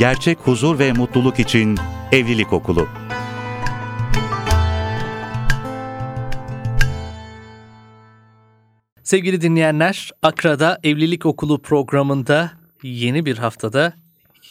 gerçek huzur ve mutluluk için Evlilik Okulu. Sevgili dinleyenler, Akra'da Evlilik Okulu programında yeni bir haftada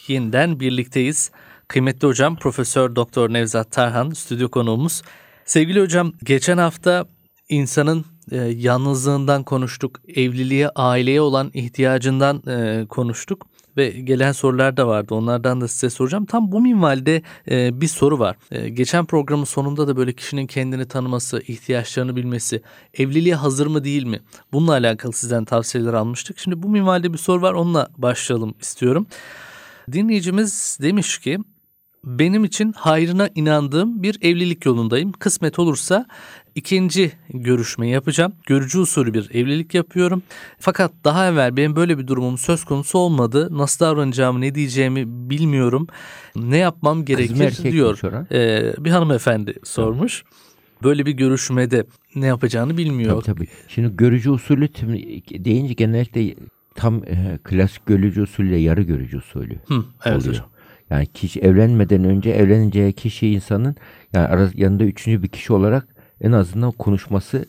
yeniden birlikteyiz. Kıymetli hocam Profesör Doktor Nevzat Tarhan stüdyo konuğumuz. Sevgili hocam geçen hafta insanın e, yalnızlığından konuştuk, evliliğe, aileye olan ihtiyacından e, konuştuk ve gelen sorular da vardı. Onlardan da size soracağım. Tam bu minvalde e, bir soru var. E, geçen programın sonunda da böyle kişinin kendini tanıması, ihtiyaçlarını bilmesi, evliliğe hazır mı değil mi? Bununla alakalı sizden tavsiyeler almıştık. Şimdi bu minvalde bir soru var. Onunla başlayalım istiyorum. Dinleyicimiz demiş ki benim için hayrına inandığım bir evlilik yolundayım. Kısmet olursa ikinci görüşme yapacağım. Görücü usulü bir evlilik yapıyorum. Fakat daha evvel benim böyle bir durumum söz konusu olmadı. Nasıl davranacağımı, ne diyeceğimi bilmiyorum. Ne yapmam gerekir diyor. Ee, bir hanımefendi sormuş. Böyle bir görüşmede ne yapacağını bilmiyor. Tabii tabii. Şimdi görücü usulü deyince genellikle tam e, klasik görücü usulüyle yarı görücü usulü Hı, evet oluyor. hocam. Yani kişi evlenmeden önce evleneceği kişi insanın yani ara, yanında üçüncü bir kişi olarak en azından konuşması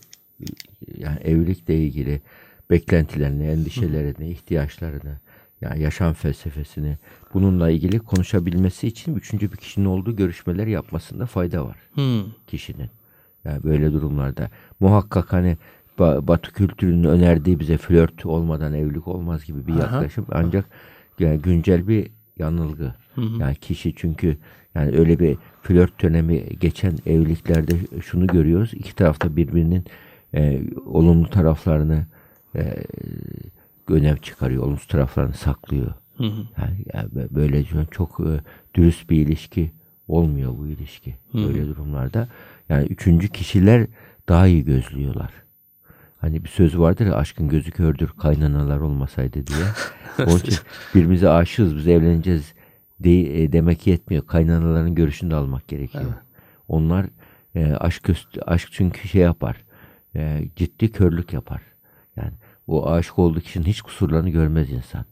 yani evlilikle ilgili beklentilerini, endişelerini, ihtiyaçlarını, yani yaşam felsefesini bununla ilgili konuşabilmesi için üçüncü bir kişinin olduğu görüşmeler yapmasında fayda var Hmm. kişinin. Yani böyle durumlarda muhakkak hani Batı kültürünün önerdiği bize flört olmadan evlilik olmaz gibi bir yaklaşım Aha. ancak yani güncel bir yanılgı. Hı hı. Yani kişi çünkü yani öyle bir flört dönemi geçen evliliklerde şunu görüyoruz. İki tarafta birbirinin e, olumlu taraflarını e, önem çıkarıyor. Olumsuz taraflarını saklıyor. Hı hı. Yani, yani böyle çok e, dürüst bir ilişki olmuyor bu ilişki. Hı hı. Böyle durumlarda. Yani üçüncü kişiler daha iyi gözlüyorlar. Hani bir söz vardır ya aşkın gözü kördür kaynanalar olmasaydı diye. Onun için birbirimize aşığız biz evleneceğiz de, e, demek yetmiyor. Kaynanaların görüşünü de almak gerekiyor. Evet. Onlar e, aşk aşk çünkü şey yapar. E, ciddi körlük yapar. Yani o aşık olduğu kişinin hiç kusurlarını görmez insan.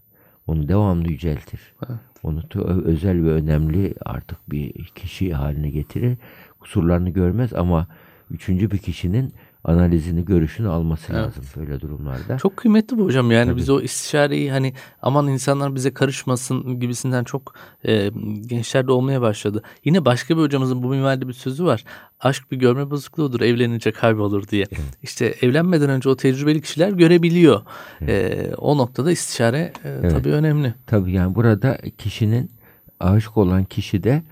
Onu devamlı yüceltir. Evet. Onu özel ve önemli artık bir kişi haline getirir. Kusurlarını görmez ama üçüncü bir kişinin analizini, görüşünü alması evet. lazım böyle durumlarda. Çok kıymetli bu hocam. Yani Tabii. biz o istişareyi hani aman insanlar bize karışmasın gibisinden çok e, gençlerde olmaya başladı. Yine başka bir hocamızın bu minvalde bir sözü var. Aşk bir görme bozukluğudur, evlenince kaybolur diye. Evet. İşte evlenmeden önce o tecrübeli kişiler görebiliyor. Evet. E, o noktada istişare e, evet. tabii önemli. Tabii yani burada kişinin aşık olan kişide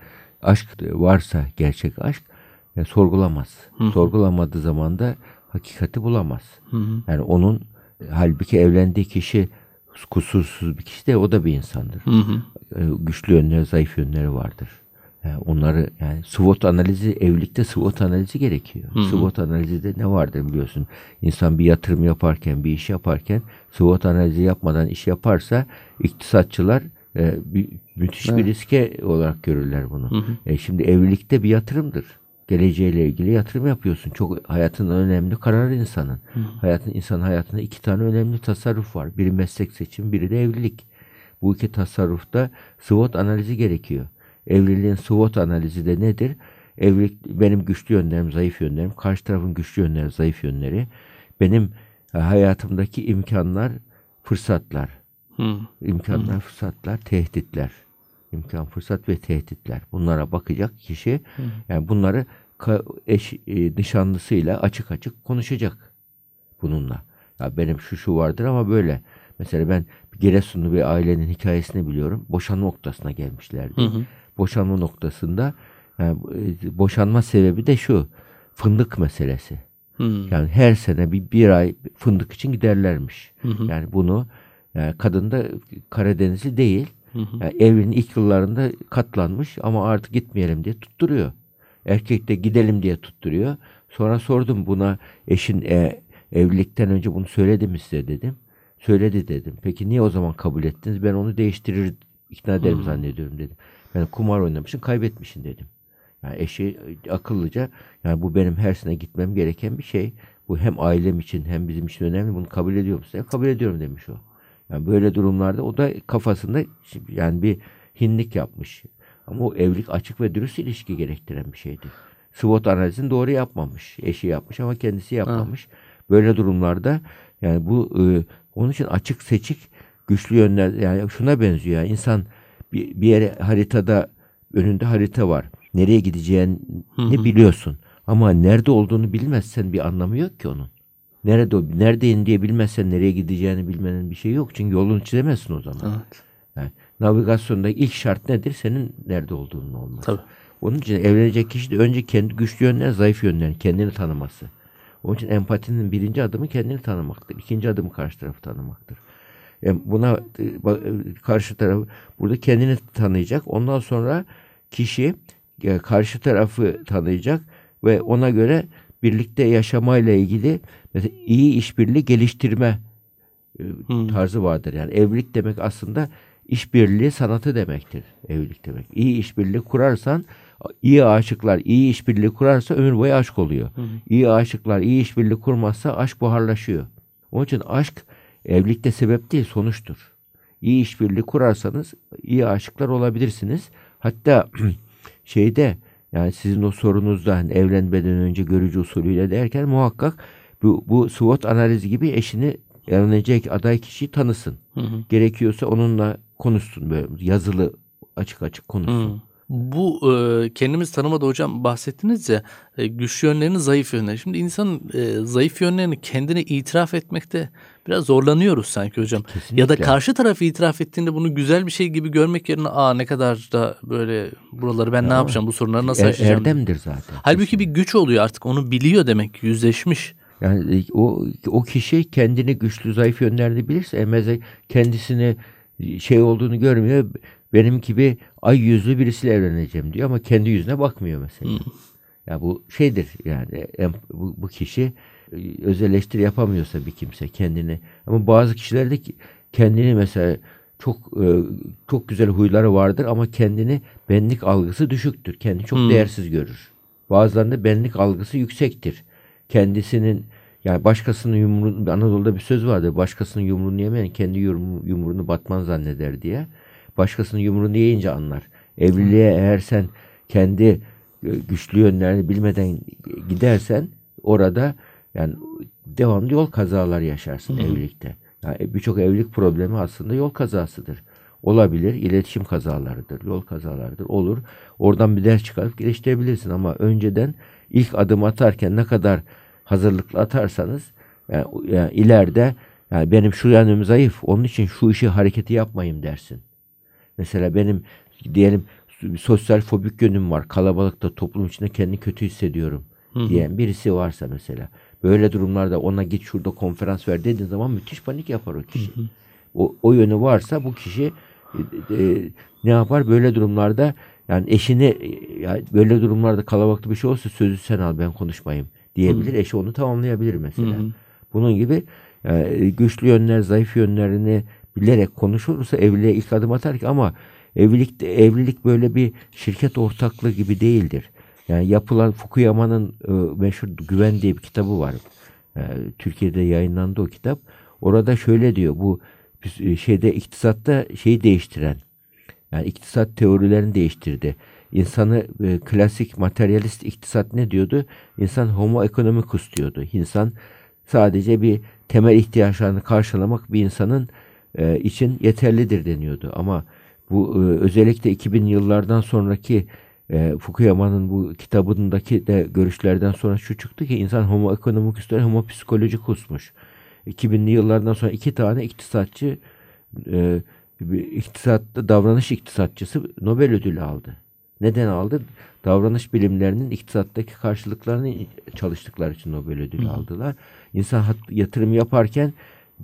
aşk varsa gerçek aşk yani sorgulamaz. Hı. Sorgulamadığı zaman da hakikati bulamaz. Hı hı. Yani onun halbuki evlendiği kişi kusursuz bir kişi de o da bir insandır. Hı hı. Ee, güçlü yönleri, zayıf yönleri vardır. Yani onları yani SWOT analizi evlilikte SWOT analizi gerekiyor. Hı hı. SWOT analizinde ne vardır biliyorsun? İnsan bir yatırım yaparken, bir iş yaparken SWOT analizi yapmadan iş yaparsa iktisatçılar e, bir, müthiş evet. bir riske olarak görürler bunu. Hı hı. E, şimdi evlilikte bir yatırımdır geleceğiyle ilgili yatırım yapıyorsun. Çok hayatın önemli kararı insanın. Hı. Hayatın insan hayatında iki tane önemli tasarruf var. Biri meslek seçimi, biri de evlilik. Bu iki tasarrufta SWOT analizi gerekiyor. Evliliğin SWOT analizi de nedir? Evlilik benim güçlü yönlerim, zayıf yönlerim, karşı tarafın güçlü yönleri, zayıf yönleri, benim e, hayatımdaki imkanlar, fırsatlar. Hı. İmkanlar, Hı. fırsatlar, tehditler imkan, fırsat ve tehditler. Bunlara bakacak kişi. Hı. Yani bunları eş e, nişanlısıyla açık açık konuşacak bununla. Ya benim şu şu vardır ama böyle. Mesela ben Giresunlu bir ailenin hikayesini biliyorum. Boşanma noktasına gelmişlerdi. Hı hı. Boşanma noktasında yani e, boşanma sebebi de şu. Fındık meselesi. Hı. Yani her sene bir, bir ay fındık için giderlermiş. Hı hı. Yani bunu yani kadın da Karadenizli değil. Hı hı. Yani evliliğin ilk yıllarında katlanmış ama artık gitmeyelim diye tutturuyor. Erkek de gidelim diye tutturuyor. Sonra sordum buna eşin e, evlilikten önce bunu söyledi mi size dedim. Söyledi dedim. Peki niye o zaman kabul ettiniz? Ben onu değiştirir ikna ederim hmm. zannediyorum dedim. Ben kumar oynamışım kaybetmişim dedim. Yani eşi akıllıca yani bu benim her sene gitmem gereken bir şey. Bu hem ailem için hem bizim için önemli. Bunu kabul ediyor musun? kabul ediyorum demiş o. Yani böyle durumlarda o da kafasında yani bir hinlik yapmış. Ama o evlilik açık ve dürüst ilişki gerektiren bir şeydi. SWOT analizini doğru yapmamış. Eşi yapmış ama kendisi yapmamış. Böyle durumlarda yani bu e, onun için açık seçik güçlü yönler yani şuna benziyor. Yani insan bir, bir yere haritada önünde harita var. Nereye gideceğini biliyorsun. Ama nerede olduğunu bilmezsen bir anlamı yok ki onun. Nerede neredeyim diye bilmezsen nereye gideceğini bilmenin bir şey yok. Çünkü yolunu çizemezsin o zaman. Evet. Yani navigasyonda ilk şart nedir? Senin nerede olduğunun olması. Tabii. Onun için evlenecek kişi de önce kendi güçlü yönler, zayıf yönlerini kendini tanıması. Onun için empatinin birinci adımı kendini tanımaktır. İkinci adımı karşı tarafı tanımaktır. Yani buna e, e, karşı tarafı burada kendini tanıyacak. Ondan sonra kişi e, karşı tarafı tanıyacak ve ona göre birlikte yaşamayla ilgili mesela iyi işbirliği geliştirme e, tarzı vardır. Yani evlilik demek aslında işbirliği sanatı demektir. Evlilik demek. İyi işbirliği kurarsan iyi aşıklar iyi işbirliği kurarsa ömür boyu aşk oluyor. İyi aşıklar iyi işbirliği kurmazsa aşk buharlaşıyor. Onun için aşk evlilikte sebep değil sonuçtur. İyi işbirliği kurarsanız iyi aşıklar olabilirsiniz. Hatta şeyde yani sizin o sorunuzda hani evlenmeden önce görücü usulüyle derken muhakkak bu, bu SWOT analizi gibi eşini evlenecek aday kişiyi tanısın. Gerekiyorsa onunla konuşsun böyle yazılı açık açık konuşsun. Bu e, kendimiz tanımada hocam bahsettiniz ya e, güçlü yönlerini zayıf yönleri. Şimdi insanın e, zayıf yönlerini kendine itiraf etmekte biraz zorlanıyoruz sanki hocam. Kesinlikle. Ya da karşı tarafı itiraf ettiğinde bunu güzel bir şey gibi görmek yerine aa ne kadar da böyle buraları ben ne yapacağım bu sorunları nasıl Er- aşacağım. erdemdir zaten. Halbuki bir güç oluyor artık onu biliyor demek yüzleşmiş. Yani o o kişi kendini güçlü zayıf yönlerini bilirse emeze kendisini şey olduğunu görmüyor. Benim gibi ay yüzlü birisiyle evleneceğim diyor ama kendi yüzüne bakmıyor mesela. Ya bu şeydir yani em- bu, bu kişi e, öz eleştiri yapamıyorsa bir kimse kendini ama bazı kişilerde ki- kendini mesela çok e, çok güzel huyları vardır ama kendini benlik algısı düşüktür. Kendini çok değersiz görür. Bazılarında benlik algısı yüksektir. Kendisinin yani başkasının yumruğunu Anadolu'da bir söz vardır. Başkasının yumruğunu yemeyen kendi yumru- yumruğunu batman zanneder diye. Başkasının yumruğunu yiyince anlar. Evliliğe eğer sen kendi e, güçlü yönlerini bilmeden gidersen orada yani devamlı yol kazalar yaşarsın evlilikte. Yani birçok evlilik problemi aslında yol kazasıdır. Olabilir, iletişim kazalarıdır, yol kazalarıdır. Olur. Oradan bir ders çıkarıp geliştirebilirsin ama önceden ilk adım atarken ne kadar hazırlıklı atarsanız yani, yani ileride yani benim şu yanım zayıf onun için şu işi hareketi yapmayayım dersin. Mesela benim diyelim sosyal fobik yönüm var. Kalabalıkta toplum içinde kendini kötü hissediyorum diyen birisi varsa mesela. Böyle durumlarda ona git şurada konferans ver dediğin zaman müthiş panik yapar o kişi. O, o yönü varsa bu kişi e, e, ne yapar? Böyle durumlarda yani eşini e, ya böyle durumlarda kalabalıkta bir şey olsa sözü sen al ben konuşmayayım diyebilir. Eşi onu tamamlayabilir mesela. Bunun gibi yani güçlü yönler, zayıf yönlerini bilerek konuşulursa evliliğe ilk adım atar ki ama evlilik evlilik böyle bir şirket ortaklığı gibi değildir. Yani yapılan Fukuyama'nın e, meşhur Güven diye bir kitabı var. E, Türkiye'de yayınlandı o kitap. Orada şöyle diyor bu e, şeyde iktisatta şeyi değiştiren yani iktisat teorilerini değiştirdi. İnsanı e, klasik materyalist iktisat ne diyordu? İnsan homo economicus diyordu. İnsan sadece bir temel ihtiyaçlarını karşılamak bir insanın e, için yeterlidir deniyordu. Ama bu e, özellikle 2000 yıllardan sonraki e, Fukuyama'nın bu kitabındaki de görüşlerden sonra şu çıktı ki insan homo economicus değil homo psikolojicusmuş. 2000'li yıllardan sonra iki tane iktisatçı e, iktisatta davranış iktisatçısı Nobel ödülü aldı. Neden aldı? Davranış bilimlerinin iktisattaki karşılıklarını çalıştıkları için Nobel ödülü aldılar. İnsan yatırım yaparken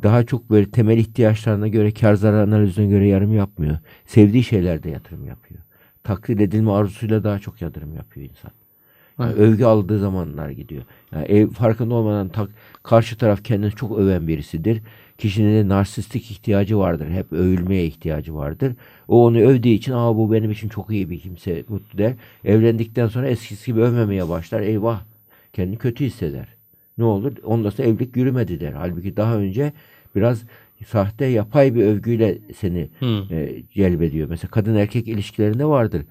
daha çok böyle temel ihtiyaçlarına göre kar zarar analizine göre yarım yapmıyor. Sevdiği şeylerde yatırım yapıyor. Takdir edilme arzusuyla daha çok yatırım yapıyor insan. Yani Övgü aldığı zamanlar gidiyor. Yani ev farkında olmadan tak, karşı taraf kendini çok öven birisidir. Kişinin de narsistik ihtiyacı vardır. Hep övülmeye ihtiyacı vardır. O onu övdüğü için Aa, bu benim için çok iyi bir kimse mutlu der. Evlendikten sonra eskisi gibi övmemeye başlar. Eyvah kendini kötü hisseder. Ne olur? Ondan sonra evlilik yürümedi der. Halbuki daha önce biraz sahte yapay bir övgüyle seni Hı. e, celbediyor. Mesela kadın erkek ilişkilerinde vardır.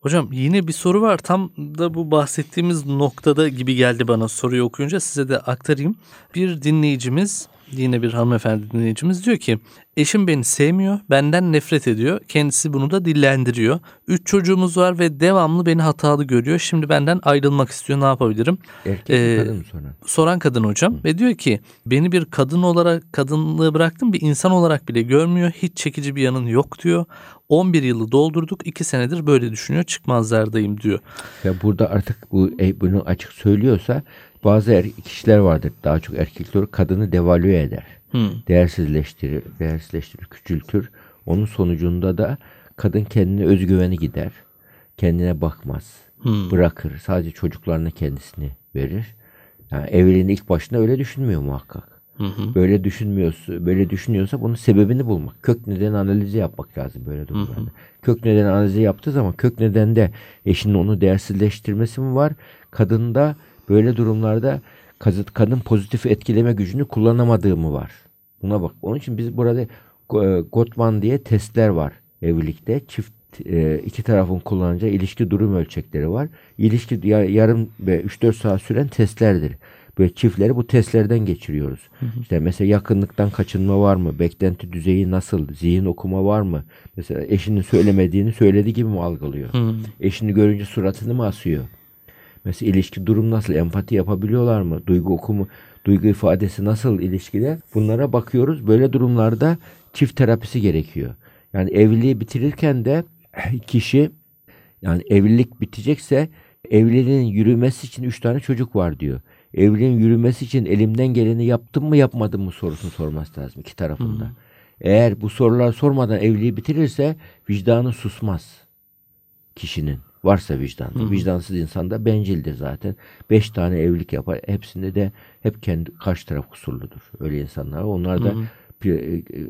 Hocam yine bir soru var. Tam da bu bahsettiğimiz noktada gibi geldi bana soruyu okuyunca size de aktarayım. Bir dinleyicimiz yine bir hanımefendi dinleyicimiz diyor ki eşim beni sevmiyor benden nefret ediyor kendisi bunu da dillendiriyor. Üç çocuğumuz var ve devamlı beni hatalı görüyor şimdi benden ayrılmak istiyor ne yapabilirim? Erkek Ee, kadın mı soran? soran kadın hocam ve diyor ki beni bir kadın olarak kadınlığı bıraktım bir insan olarak bile görmüyor. Hiç çekici bir yanın yok diyor. 11 yılı doldurduk 2 senedir böyle düşünüyor çıkmazlardayım diyor. Ya burada artık bu e, bunu açık söylüyorsa bazı er, kişiler vardır. Daha çok erkekler kadını devalüe eder. Hı. Değersizleştirir, değersizleştirir, küçültür. Onun sonucunda da kadın kendine özgüveni gider. Kendine bakmaz. Bırakır. Sadece çocuklarına kendisini verir. Yani evliliğin ilk başında öyle düşünmüyor muhakkak. Böyle düşünmüyorsa, böyle düşünüyorsa bunun sebebini bulmak. Kök neden analizi yapmak lazım böyle durumlarda. Kök neden analizi yaptığı zaman kök nedende eşinin onu değersizleştirmesi mi var? Kadında böyle durumlarda kadın, pozitif etkileme gücünü kullanamadığı mı var? Buna bak. Onun için biz burada e, Gottman diye testler var evlilikte. Çift e, iki tarafın kullanacağı ilişki durum ölçekleri var. İlişki ya- yarım ve 3-4 saat süren testlerdir. Böyle çiftleri bu testlerden geçiriyoruz. İşte mesela yakınlıktan kaçınma var mı? Beklenti düzeyi nasıl? Zihin okuma var mı? Mesela eşinin söylemediğini söylediği gibi mi algılıyor? Eşini görünce suratını mı asıyor? Mesela ilişki durum nasıl? Empati yapabiliyorlar mı? Duygu okumu, duygu ifadesi nasıl ilişkide? Bunlara bakıyoruz. Böyle durumlarda çift terapisi gerekiyor. Yani evliliği bitirirken de kişi yani evlilik bitecekse evliliğin yürümesi için üç tane çocuk var diyor. Evliliğin yürümesi için elimden geleni yaptım mı yapmadım mı sorusunu sorması lazım iki tarafında. Eğer bu sorular sormadan evliliği bitirirse vicdanı susmaz kişinin. Varsa vicdanı. Vicdansız insan da bencildir zaten. Beş tane evlilik yapar. Hepsinde de hep kendi karşı taraf kusurludur. Öyle insanlar. Onlar da pi- e,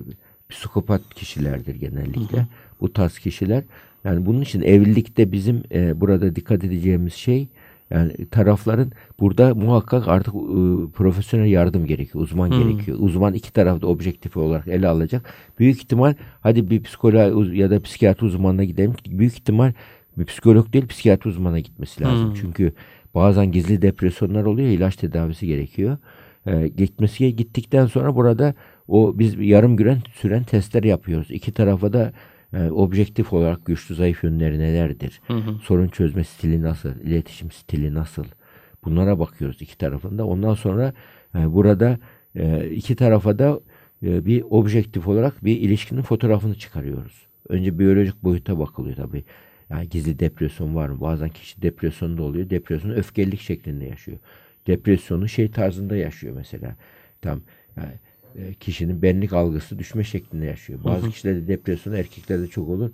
psikopat kişilerdir genellikle. Bu tarz kişiler. Yani bunun için evlilikte bizim e, burada dikkat edeceğimiz şey yani tarafların burada muhakkak artık e, profesyonel yardım gerekiyor. Uzman gerekiyor. Uzman iki tarafta objektif olarak ele alacak. Büyük ihtimal hadi bir psikoloğa ya da psikiyatri uzmanına gidelim. Büyük ihtimal bir psikolog değil psikiyatri uzmanına gitmesi lazım. Çünkü bazen gizli depresyonlar oluyor. ilaç tedavisi gerekiyor. E, gitmesi gittikten sonra burada o biz yarım güren süren testler yapıyoruz. İki tarafa da e, objektif olarak güçlü zayıf yönleri nelerdir? Sorun çözme stili nasıl? iletişim stili nasıl? Bunlara bakıyoruz iki tarafında. Ondan sonra e, burada e, iki tarafa da e, bir objektif olarak bir ilişkinin fotoğrafını çıkarıyoruz. Önce biyolojik boyuta bakılıyor tabii. Yani gizli depresyon var mı? Bazen kişi depresyonda oluyor. Depresyonu öfkelilik şeklinde yaşıyor. Depresyonu şey tarzında yaşıyor mesela. Tam yani kişinin benlik algısı düşme şeklinde yaşıyor. Bazı kişilerde depresyon erkeklerde çok olur.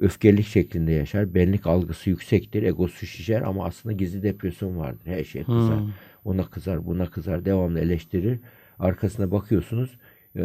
Öfkelik şeklinde yaşar. Benlik algısı yüksektir. Egosu şişer ama aslında gizli depresyon vardır. Her şey kızar. Ona kızar, buna kızar. Devamlı eleştirir. Arkasına bakıyorsunuz e,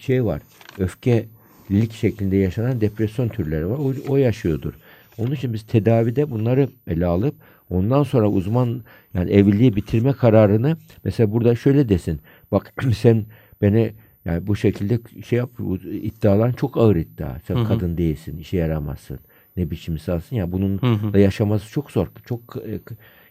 şey var. Öfkelik şeklinde yaşanan depresyon türleri var. O, o yaşıyordur. Onun için biz tedavide bunları ele alıp ondan sonra uzman yani evliliği bitirme kararını mesela burada şöyle desin. Bak sen beni yani bu şekilde şey yap bu iddialar çok ağır iddia. Sen kadın değilsin, işe yaramazsın. Ne biçim insansın ya bunun da yaşaması çok zor. Çok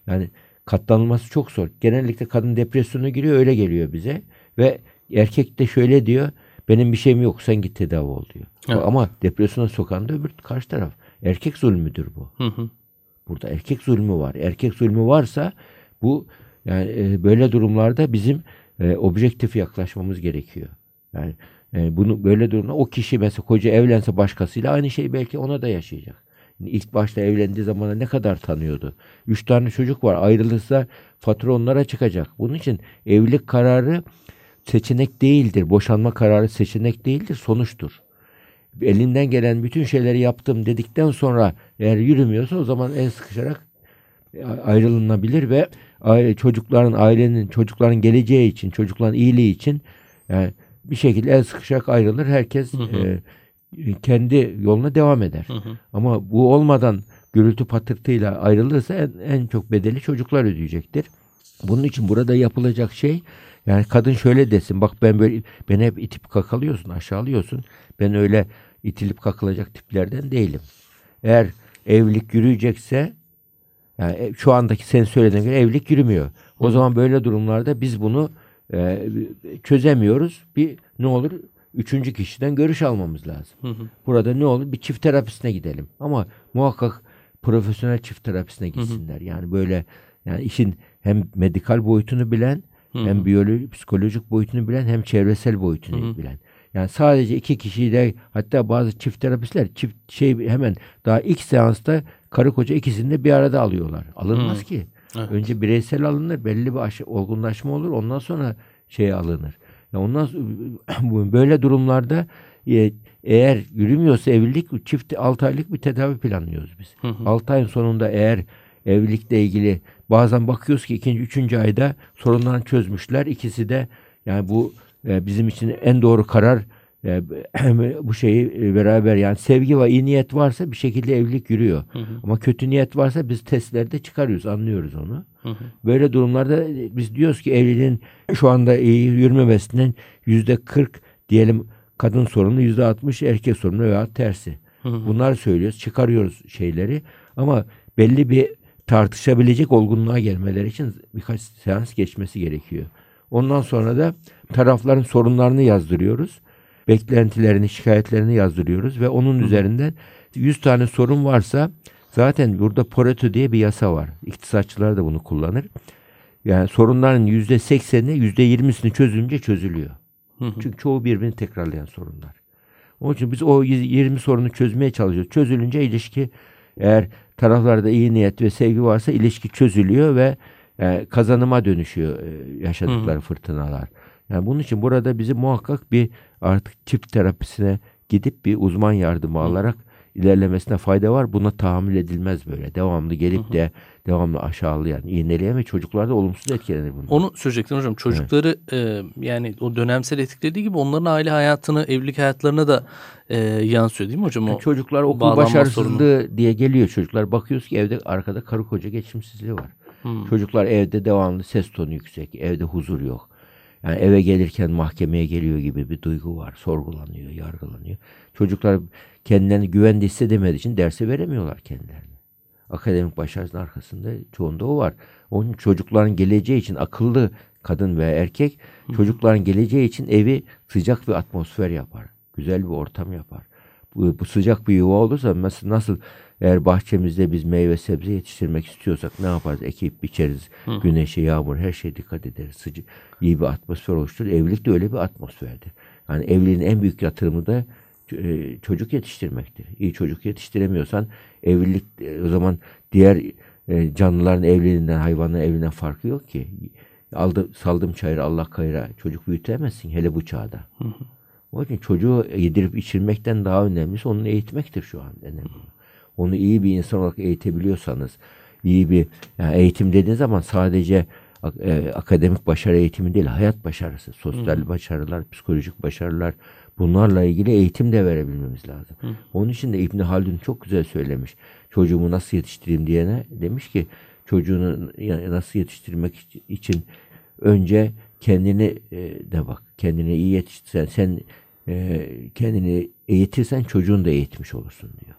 yani katlanılması çok zor. Genellikle kadın depresyona giriyor öyle geliyor bize ve erkek de şöyle diyor. Benim bir şeyim yok sen git tedavi ol diyor. Evet. Ama depresyona sokan da öbür karşı taraf. Erkek zulmüdür bu. Hı hı. Burada erkek zulmü var. Erkek zulmü varsa bu yani e, böyle durumlarda bizim e, objektif yaklaşmamız gerekiyor. Yani e, bunu böyle durumda o kişi mesela koca evlense başkasıyla aynı şey belki ona da yaşayacak. İlk başta evlendiği zamanda ne kadar tanıyordu? Üç tane çocuk var. Ayrılırsa fatura onlara çıkacak. Bunun için evlilik kararı seçenek değildir. Boşanma kararı seçenek değildir. Sonuçtur elimden gelen bütün şeyleri yaptım dedikten sonra eğer yürümüyorsa o zaman el sıkışarak ayrılınabilir ve aile, çocukların ailenin çocukların geleceği için çocukların iyiliği için yani bir şekilde el sıkışarak ayrılır. Herkes e, kendi yoluna devam eder. Ama bu olmadan gürültü patırtıyla ayrılırsa en, en çok bedeli çocuklar ödeyecektir. Bunun için burada yapılacak şey Yani kadın şöyle desin bak ben böyle beni hep itip kakalıyorsun aşağılıyorsun. Ben öyle itilip kakılacak tiplerden değilim. Eğer evlilik yürüyecekse yani e, şu andaki sen söylediğin gibi evlilik yürümüyor. O zaman böyle durumlarda biz bunu e, çözemiyoruz. Bir ne olur? Üçüncü kişiden görüş almamız lazım. Burada ne olur? Bir çift terapisine gidelim. Ama muhakkak profesyonel çift terapisine gitsinler. Yani böyle yani işin hem medikal boyutunu bilen hem biyolojik, psikolojik boyutunu bilen hem çevresel boyutunu bilen. Yani sadece iki kişiyle hatta bazı çift terapistler çift şey hemen daha ilk seansta karı koca ikisini de bir arada alıyorlar. Alınmaz ki. Evet. Önce bireysel alınır, belli bir aşı, olgunlaşma olur, ondan sonra şey alınır. Ya ondan böyle durumlarda e, eğer yürümüyorsa evlilik çift 6 aylık bir tedavi planlıyoruz biz. 6 ayın sonunda eğer evlilikle ilgili bazen bakıyoruz ki ikinci, üçüncü ayda sorunlarını çözmüşler. İkisi de yani bu e, bizim için en doğru karar bu şeyi e, beraber yani sevgi ve iyi niyet varsa bir şekilde evlilik yürüyor. Ama kötü niyet varsa biz testlerde çıkarıyoruz, anlıyoruz onu. Böyle durumlarda biz diyoruz ki evliliğin şu anda iyi yürümemesinin yüzde 40 diyelim kadın sorunu yüzde 60 erkek sorunu veya tersi. Bunları söylüyoruz, çıkarıyoruz şeyleri ama belli bir tartışabilecek olgunluğa gelmeleri için birkaç seans geçmesi gerekiyor. Ondan sonra da tarafların sorunlarını yazdırıyoruz. Beklentilerini, şikayetlerini yazdırıyoruz ve onun üzerinden 100 tane sorun varsa zaten burada Pareto diye bir yasa var. İktisatçılar da bunu kullanır. Yani sorunların %80'i %20'sini çözünce çözülüyor. Çünkü çoğu birbirini tekrarlayan sorunlar. Onun için biz o 20 sorunu çözmeye çalışıyoruz. Çözülünce ilişki eğer taraflarda iyi niyet ve sevgi varsa ilişki çözülüyor ve e, kazanıma dönüşüyor e, yaşadıkları fırtınalar. Yani bunun için burada bizi muhakkak bir artık çift terapisine gidip bir uzman yardımı alarak ilerlemesine fayda var. Buna tahammül edilmez böyle. Devamlı gelip de devamlı aşağılayan, iğneleyen ve çocuklar da olumsuz etkilenir bundan. Onu söyleyecektim hocam. Çocukları e, yani o dönemsel etkilediği gibi onların aile hayatını, evlilik hayatlarına da e, yansıyor değil mi hocam? O Yani çocuklar okul başarısızlığı diye geliyor çocuklar. Bakıyoruz ki evde arkada karı koca geçimsizliği var. Çocuklar evde devamlı ses tonu yüksek. Evde huzur yok. Yani eve gelirken mahkemeye geliyor gibi bir duygu var. Sorgulanıyor, yargılanıyor. Çocuklar kendilerini güvende hissedemediği için derse veremiyorlar kendilerini. Akademik başarısının arkasında çoğunda o var. Onun çocukların geleceği için akıllı kadın veya erkek çocukların geleceği için evi sıcak bir atmosfer yapar. Güzel bir ortam yapar. Bu, bu sıcak bir yuva olursa nasıl, nasıl eğer bahçemizde biz meyve sebze yetiştirmek istiyorsak ne yaparız? Ekip biçeriz. Güneşe, yağmur her şeye dikkat ederiz. Sıcak, iyi bir atmosfer oluşturur. Evlilik de öyle bir atmosferdir. Yani evliliğin en büyük yatırımı da e, çocuk yetiştirmektir. İyi çocuk yetiştiremiyorsan evlilik e, o zaman diğer e, canlıların evliliğinden hayvanların evliliğinden farkı yok ki. Aldı, saldım çayıra Allah kayıra çocuk büyütemezsin hele bu çağda. O için çocuğu yedirip içirmekten daha önemlisi onu eğitmektir şu an önemli. Onu iyi bir insan olarak eğitebiliyorsanız, iyi bir yani eğitim dediğiniz zaman sadece e, akademik başarı eğitimi değil, hayat başarısı, sosyal başarılar, psikolojik başarılar bunlarla ilgili eğitim de verebilmemiz lazım. Onun için de İbn Haldun çok güzel söylemiş. Çocuğumu nasıl yetiştireyim diyene demiş ki çocuğunu nasıl yetiştirmek için önce kendini e, de bak. Kendini iyi yetiştirsen sen e, kendini eğitirsen çocuğunu da eğitmiş olursun diyor.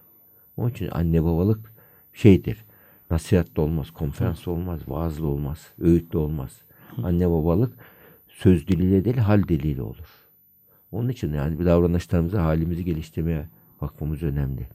Onun için anne babalık şeydir. Nasihat da olmaz, konferans olmaz, vaazlı olmaz, öğütle olmaz. Anne babalık söz diliyle değil hal diliyle olur. Onun için yani bir davranışlarımızı halimizi geliştirmeye bakmamız önemli.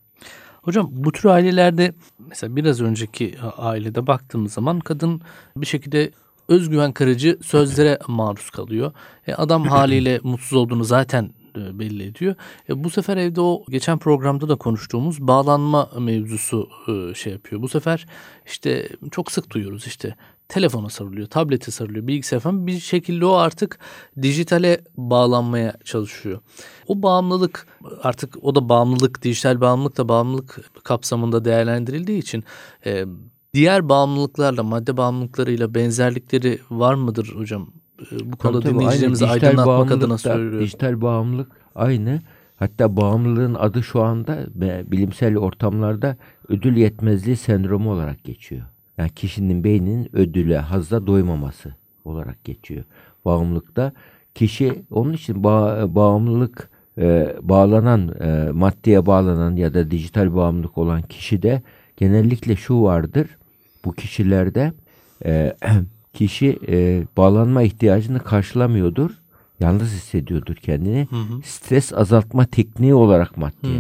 Hocam bu tür ailelerde mesela biraz önceki ailede baktığımız zaman kadın bir şekilde özgüven kırıcı sözlere maruz kalıyor. E, adam haliyle mutsuz olduğunu zaten belli ediyor. E, bu sefer evde o geçen programda da konuştuğumuz bağlanma mevzusu e, şey yapıyor. Bu sefer işte çok sık duyuyoruz işte telefona sarılıyor, tablete sarılıyor, bilgisayar falan bir şekilde o artık dijitale bağlanmaya çalışıyor. O bağımlılık artık o da bağımlılık, dijital bağımlılık da bağımlılık kapsamında değerlendirildiği için e, diğer bağımlılıklarla, madde bağımlılıklarıyla benzerlikleri var mıdır hocam? Bu konuda Tabii, dinleyicilerimizi aydınlatmak adına söylüyorum. Dijital bağımlılık aynı. Hatta bağımlılığın adı şu anda bilimsel ortamlarda ödül yetmezliği sendromu olarak geçiyor. Yani kişinin beyninin ödüle, hazza doymaması olarak geçiyor. bağımlılıkta kişi onun için bağ, bağımlılık e, bağlanan e, maddeye bağlanan ya da dijital bağımlılık olan kişide genellikle şu vardır. Bu kişilerde e, kişi e, bağlanma ihtiyacını karşılamıyordur. Yalnız hissediyordur kendini. Stres azaltma tekniği olarak maddeye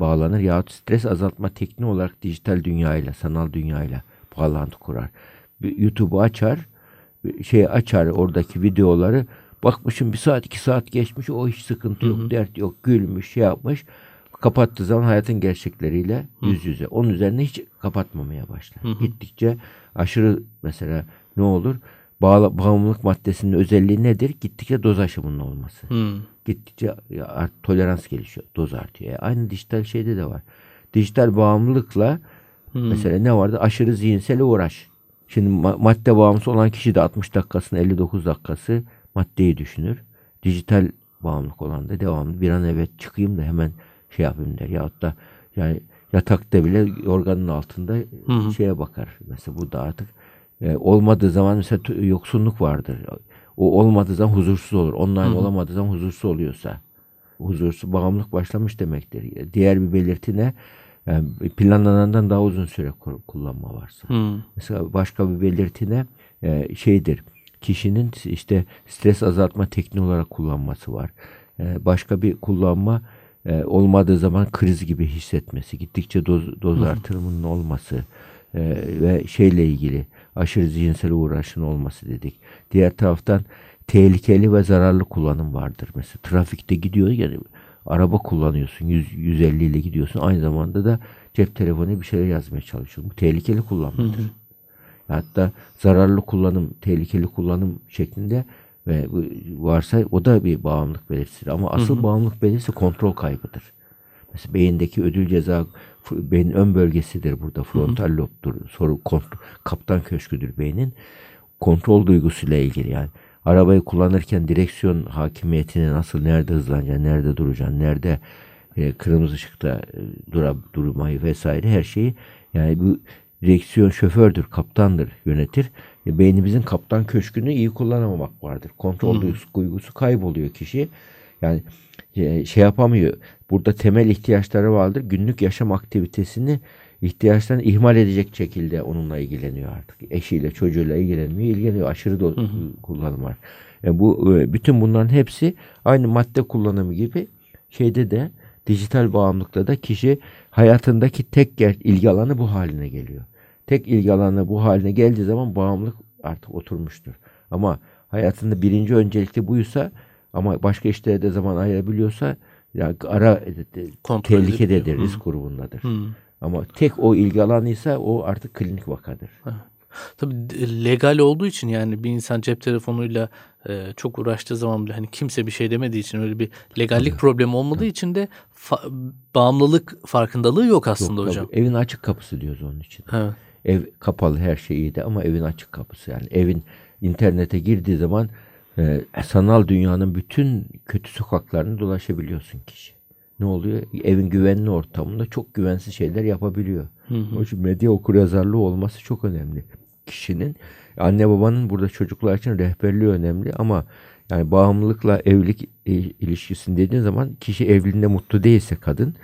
bağlanır yahut stres azaltma tekniği olarak dijital dünyayla, sanal dünyayla bağlantı kurar. YouTube'u açar, şey açar oradaki videoları. Bakmışım bir saat iki saat geçmiş o hiç sıkıntı yok, dert yok, gülmüş, şey yapmış. Kapattığı zaman hayatın gerçekleriyle yüz yüze. Onun üzerine hiç kapatmamaya başlar. Gittikçe aşırı mesela ne olur? Bağla, bağımlılık maddesinin özelliği nedir? Gittikçe doz aşımının olması. Hmm. Gittikçe art, tolerans gelişiyor. Doz artıyor. E, aynı dijital şeyde de var. Dijital bağımlılıkla mesela ne vardı? Aşırı zihinsel uğraş. Şimdi ma- madde bağımlısı olan kişi de 60 dakikasını 59 dakikası maddeyi düşünür. Dijital bağımlılık olan da devamlı bir an evet çıkayım da hemen şey yapayım der. Yahut da yani yatakta bile organın altında şeye bakar. Mesela bu da artık e, olmadığı zaman mesela yoksunluk vardır. O olmadığı zaman huzursuz olur. Online olamadığı zaman huzursuz oluyorsa huzursuz bağımlılık başlamış demektir. Diğer bir belirti ne? Yani planlanandan daha uzun süre ku- kullanma varsa. Hmm. Mesela başka bir belirti ne? Ee, şeydir. Kişinin işte stres azaltma tekniği olarak kullanması var. Ee, başka bir kullanma e, olmadığı zaman kriz gibi hissetmesi, gittikçe doz, doz artırımının olması e, ve şeyle ilgili aşırı zihinsel uğraşın olması dedik. Diğer taraftan tehlikeli ve zararlı kullanım vardır. Mesela trafikte gidiyor yani araba kullanıyorsun 100, 150 ile gidiyorsun aynı zamanda da cep telefonu bir şeyler yazmaya çalışıyorsun. Bu tehlikeli kullanmadır. Hatta zararlı kullanım, tehlikeli kullanım şeklinde ve varsa o da bir bağımlılık belirtisidir. Ama asıl bağımlılık belirtisi kontrol kaybıdır. Mesela beyindeki ödül ceza beynin ön bölgesidir burada. Frontal lobdur. Soru kontrol, kaptan köşküdür beynin. Kontrol duygusuyla ilgili yani. Arabayı kullanırken direksiyon hakimiyetini nasıl, nerede hızlanacaksın, nerede duracaksın, nerede e, kırmızı ışıkta e, dura, durmayı vesaire her şeyi yani bu direksiyon şofördür, kaptandır, yönetir. E, beynimizin kaptan köşkünü iyi kullanamamak vardır. Kontrol duygusu, kayboluyor kişi. Yani e, şey yapamıyor. Burada temel ihtiyaçları vardır. Günlük yaşam aktivitesini ihtiyaçlarını ihmal edecek şekilde onunla ilgileniyor artık. Eşiyle, çocuğuyla ilgilenmiyor, ilgileniyor. Aşırı do- kullanım var. E, bu e, bütün bunların hepsi aynı madde kullanımı gibi şeyde de dijital bağımlılıkta da kişi hayatındaki tek ger- ilgi alanı bu haline geliyor. Tek ilgi alanı bu haline geldiği zaman bağımlılık artık oturmuştur. Ama hayatında birinci öncelikli buysa ama başka işlere de zaman ayırabiliyorsa yani ara e, e, Kontrol tehlikededir, edebiliyor. risk grubundadır. Hmm. Ama tek o ilgi alanıysa o artık klinik vakadır. Tabii legal olduğu için yani bir insan cep telefonuyla e, çok uğraştığı zaman bile hani kimse bir şey demediği için öyle bir legallik problemi olmadığı için de fa- bağımlılık farkındalığı yok aslında Yok, hocam. tabii. Evin açık kapısı diyoruz onun için. Evet. Ev kapalı her şey iyiydi ama evin açık kapısı yani evin internete girdiği zaman e, sanal dünyanın bütün kötü sokaklarını dolaşabiliyorsun kişi. Ne oluyor? Evin güvenli ortamında çok güvensiz şeyler yapabiliyor. Onun için medya okuryazarlığı olması çok önemli. Kişinin anne babanın burada çocuklar için rehberliği önemli ama yani bağımlılıkla evlilik e, ilişkisini dediğin zaman kişi evliliğinde mutlu değilse kadın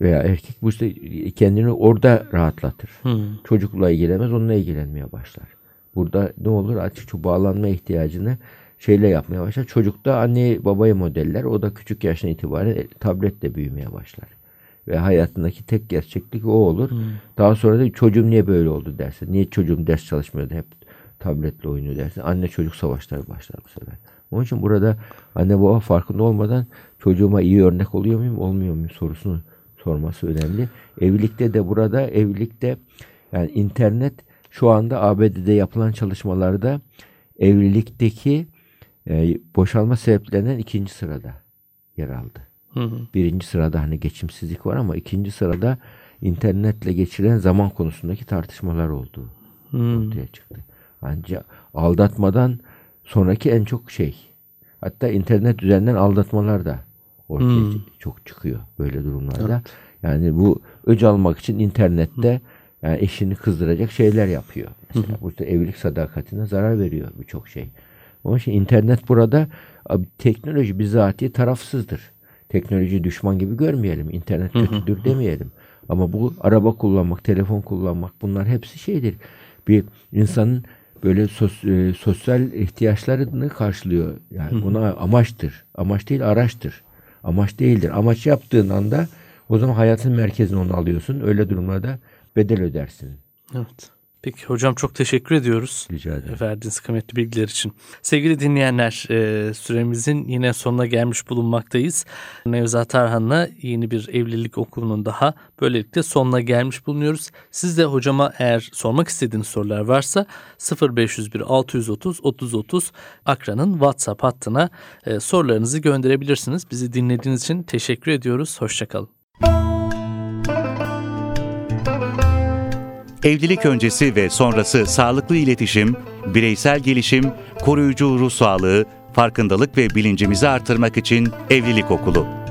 veya erkek bu işte kendini orada rahatlatır. Hmm. Çocukla ilgilenmez, onunla ilgilenmeye başlar. Burada ne olur? Artık şu bağlanma ihtiyacını şeyle yapmaya başlar. Çocuk da anne babaya modeller. O da küçük yaştan itibaren e, tabletle büyümeye başlar. Ve hayatındaki tek gerçeklik o olur. Daha sonra da çocuğum niye böyle oldu dersin. Niye çocuğum ders çalışmıyordu hep tabletle oynuyor dersin. Anne çocuk savaşları başlar bu sefer. Onun için burada anne baba farkında olmadan çocuğuma iyi örnek oluyor muyum olmuyor muyum sorusunu sorması önemli. Evlilikte de burada evlilikte yani internet şu anda ABD'de yapılan çalışmalarda evlilikteki e, boşalma sebeplerinden ikinci sırada yer aldı. Hı hı. Birinci sırada hani geçimsizlik var ama ikinci sırada internetle geçirilen zaman konusundaki tartışmalar olduğu Hmm. ortaya çıktı. Ancak aldatmadan sonraki en çok şey. Hatta internet üzerinden aldatmalar da ortaya Hmm. çok çıkıyor böyle durumlarda. Yani bu öc almak için internette yani eşini kızdıracak şeyler yapıyor. Mesela burada evlilik sadakatine zarar veriyor birçok şey. Onun için internet burada teknoloji bizatihi tarafsızdır. Teknoloji düşman gibi görmeyelim. İnternet kötüdür demeyelim. Ama bu araba kullanmak, telefon kullanmak bunlar hepsi şeydir. Bir insanın böyle sos, e, sosyal ihtiyaçlarını karşılıyor. Yani buna amaçtır. Amaç değil araçtır. Amaç değildir. Amaç yaptığın anda o zaman hayatın merkezine onu alıyorsun. Öyle durumlarda bedel ödersin. Evet. Peki hocam çok teşekkür ediyoruz. Rica ederim. Verdiğiniz kıymetli bilgiler için. Sevgili dinleyenler e, süremizin yine sonuna gelmiş bulunmaktayız. Nevzat Tarhan'la yeni bir evlilik okulunun daha böylelikle sonuna gelmiş bulunuyoruz. Siz de hocama eğer sormak istediğiniz sorular varsa 0501 630 30 30 Akra'nın WhatsApp hattına e, sorularınızı gönderebilirsiniz. Bizi dinlediğiniz için teşekkür ediyoruz. Hoşçakalın. Evlilik öncesi ve sonrası sağlıklı iletişim, bireysel gelişim, koruyucu ruh sağlığı, farkındalık ve bilincimizi artırmak için Evlilik Okulu.